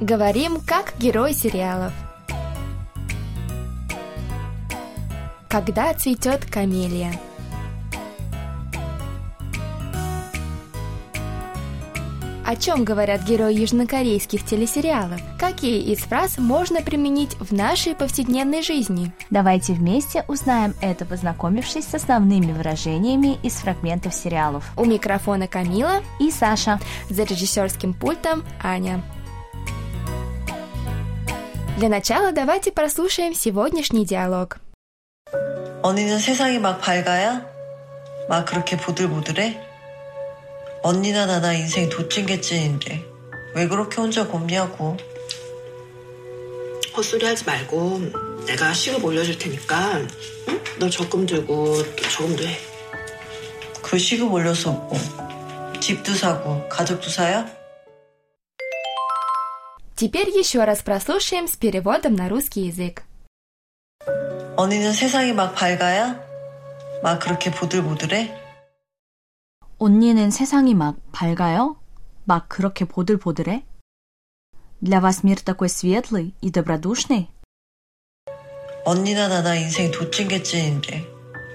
Говорим как герой сериалов. Когда цветет камелия. О чем говорят герои южнокорейских телесериалов? Какие из фраз можно применить в нашей повседневной жизни? Давайте вместе узнаем это, познакомившись с основными выражениями из фрагментов сериалов. У микрофона Камила и Саша. За режиссерским пультом Аня. Для начала давайте прослушаем сегодняшний диалог. 언니는 세상이 막 밝아야? 막 그렇게 보들보들해? 언니나 나나 인생 도찐개찐인데 왜 그렇게 혼자 곱냐고. 헛소리 하지 말고 내가 시급 올려줄 테니까 응? 너 적금 들고 또 저금도 해. 그 시급 올려서 뭐 집도 사고 가족도 사요? Теперь еще раз прослушаем с переводом на русский язык. 언니는 세상이 막 밝아야? 막 그렇게 보들보들해? 언니는 세상이 막 밝아요? 막 그렇게 보들보들해? Для вас мир такой светлый и добродушный? 언니나 나나 인생 도찐개찐인데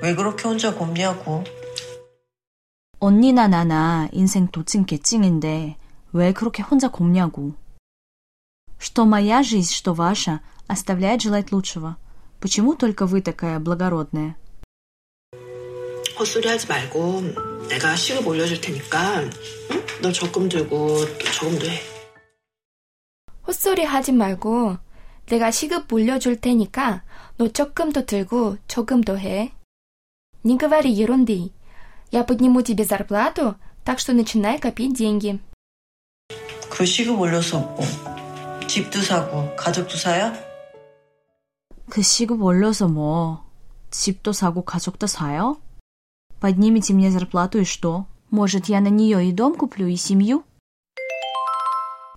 왜 그렇게 혼자 곱냐고. 언니나 나나 인생 도찐 개찐인데 왜 그렇게 혼자 곱냐고. Что моя жизнь, что ваша, оставляет желать лучшего. Почему только вы такая благородная? 헛소리 하지 말고 내가 시급 올려줄 테니까 응? 너 적금 들고 또 저금도 해. 헛소리 하지 말고 내가 시급 물려줄 테니까 너 적금도 들고 저금도 해. Не говори ерунды. Я подниму тебе зарплату, так что начинай копить деньги. 그 시급 올려서 뭐 집도 사고 가족도 사요? 그 시급 올려서 뭐 집도 사고 가족도 사요? Поднимите мне зарплату и что? Может, я на нее и дом куплю, и семью?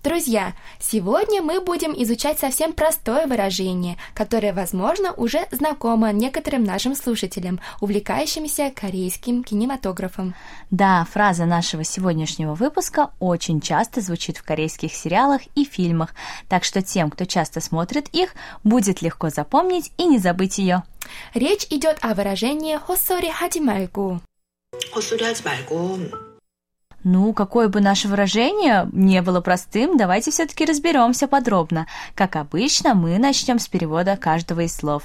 Друзья, сегодня мы будем изучать совсем простое выражение, которое, возможно, уже знакомо некоторым нашим слушателям, увлекающимся корейским кинематографом. Да, фраза нашего сегодняшнего выпуска очень часто звучит в корейских сериалах и фильмах, так что тем, кто часто смотрит их, будет легко запомнить и не забыть ее. Речь идет о выражении «хосори хадимальгу». «Хосори хадимальгу» Ну, какое бы наше выражение не было простым, давайте все-таки разберемся подробно. Как обычно, мы начнем с перевода каждого из слов.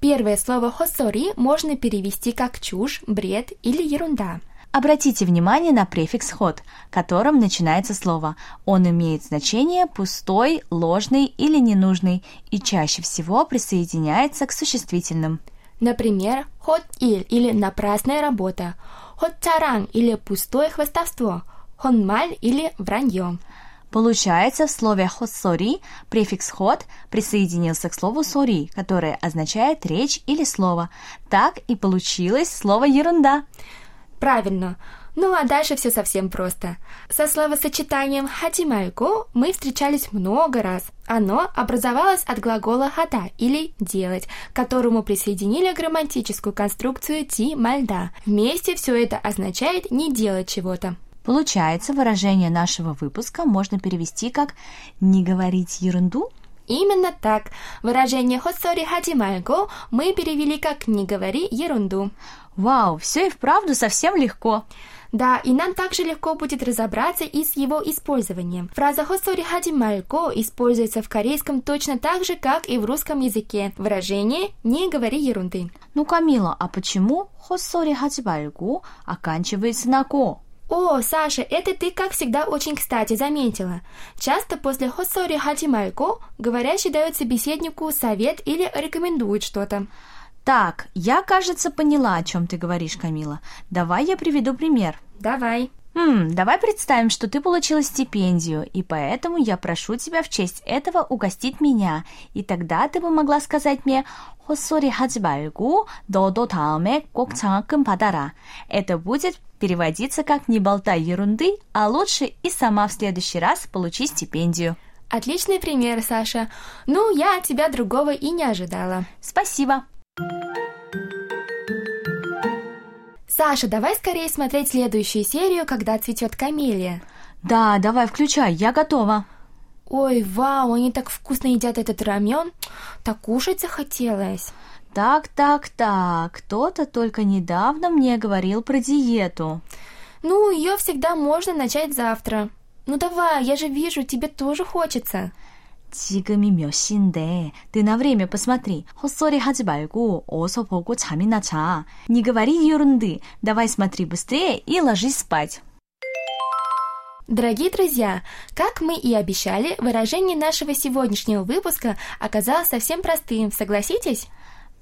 Первое слово «хосори» можно перевести как чушь, бред или ерунда. Обратите внимание на префикс «ход», которым начинается слово. Он имеет значение пустой, ложный или ненужный и чаще всего присоединяется к существительным. Например, «хот-ил» или «напрасная работа», «헛자랑» или «пустое хвастовство», «헛말» или «вранье». Получается, в слове «헛소리» префикс «ход» присоединился к слову «소리», которое означает речь или слово. Так и получилось слово «ерунда». Правильно. Ну а дальше все совсем просто. Со словосочетанием «хатимайко» мы встречались много раз. Оно образовалось от глагола «하다» или «делать», к которому присоединили грамматическую конструкцию «지 말다». Вместе все это означает «не делать чего-то». Получается, выражение нашего выпуска можно перевести как «не говорить ерунду», Именно так. Выражение «хоссори хади мальго» мы перевели как «не говори ерунду». Вау, все и вправду совсем легко. Да, и нам также легко будет разобраться и с его использованием. Фраза «хоссори хади мальго» используется в корейском точно так же, как и в русском языке. Выражение «не говори ерунды». Ну, Камила, а почему «хоссори хади мальго» оканчивается на «ко»? О, Саша, это ты, как всегда, очень кстати заметила. Часто после «хоссори хади мальго» говорящий дает собеседнику совет или рекомендует что-то. Так, я, кажется, поняла, о чем ты говоришь, Камила. Давай я приведу пример. Давай. Хм, давай представим, что ты получила стипендию, и поэтому я прошу тебя в честь этого угостить меня. И тогда ты бы могла сказать мне «헛소리 하지 말고 너도 다음에 꼭 장학금 받아라». Это будет переводиться как «не болтай ерунды», а лучше и сама в следующий раз получи стипендию. Отличный пример, Саша. Ну, я от тебя другого и не ожидала. Спасибо. Саша, давай скорее смотреть следующую серию, когда цветет камелия. Да, давай, включай, я готова. Ой, вау, они так вкусно едят этот рамен. Так кушать захотелось. Так, так, так, кто-то только недавно мне говорил про диету. Ну, ее всегда можно начать завтра. Ну давай, я же вижу, тебе тоже хочется. 지금이 몇 시인데 ты на время посмотри. 헛소리 하지 말고 어서 보고 잠이나 자. Не говори ерунды. Давай смотри быстрее и ложись спать. Дорогие друзья, как мы и обещали, выражение нашего сегодняшнего выпуска оказалось совсем простым, согласитесь?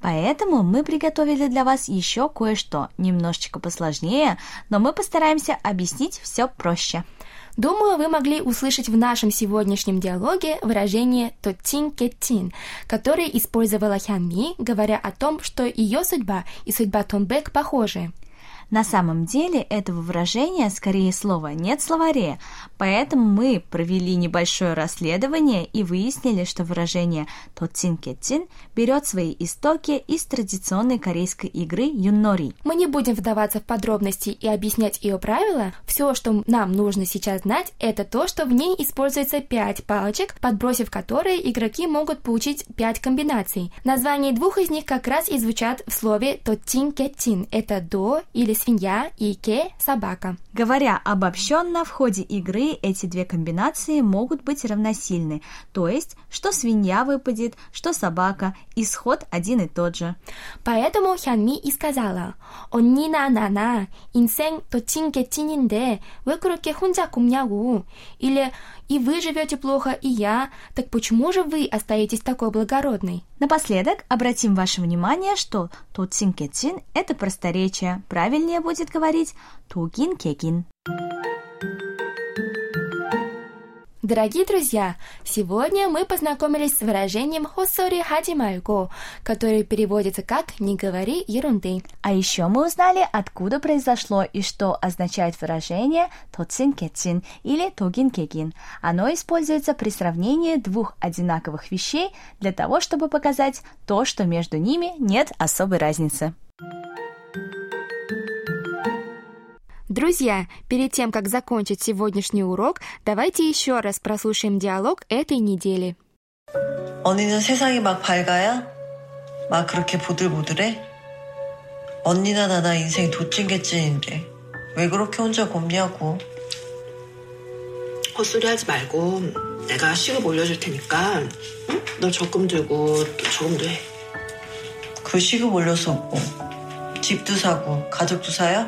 Поэтому мы приготовили для вас еще кое-что, немножечко посложнее, но мы постараемся объяснить все проще. Думаю, вы могли услышать в нашем сегодняшнем диалоге выражение «тотин кетин», которое использовала Хян Ми, говоря о том, что ее судьба и судьба Тонбек похожи. На самом деле этого выражения скорее слова нет в словаре, поэтому мы провели небольшое расследование и выяснили, что выражение «тотин кетин» берет свои истоки из традиционной корейской игры юннори. Мы не будем вдаваться в подробности и объяснять ее правила. Все, что нам нужно сейчас знать, это то, что в ней используется пять палочек, подбросив которые игроки могут получить пять комбинаций. Названия двух из них как раз и звучат в слове «тотин кетин». Это «до» или свинья и ке – собака. Говоря обобщенно, в ходе игры эти две комбинации могут быть равносильны, то есть, что свинья выпадет, что собака, исход один и тот же. Поэтому Хянми и сказала 언니나 나나 인생 도친 개찐인데 왜 그렇게 혼자 굽냐고 или и вы живете плохо, и я, так почему же вы остаетесь такой благородной? Напоследок обратим ваше внимание, что тотсин кетсин – это просторечие. Правильнее будет говорить тугин кекин. Дорогие друзья, сегодня мы познакомились с выражением «хосори хади мальго», которое переводится как «не говори ерунды». А еще мы узнали, откуда произошло и что означает выражение «тоцин кетсин» или «тогин кегин». Оно используется при сравнении двух одинаковых вещей для того, чтобы показать то, что между ними нет особой разницы. Друзья, перед тем, как закончить сегодняшний урок, давайте еще раз прослушаем диалог этой недели. 언니는 세상이 막 밝아야? 막 그렇게 보들보들해? 언니나 나나 인생 도찐개찐인데 왜 그렇게 혼자 곱냐고. 헛소리 하지 말고 내가 시급 올려줄 테니까 응? 너 적금 들고 또 저금도 해. 그 시급 올려서 뭐 집도 사고 가족도 사요?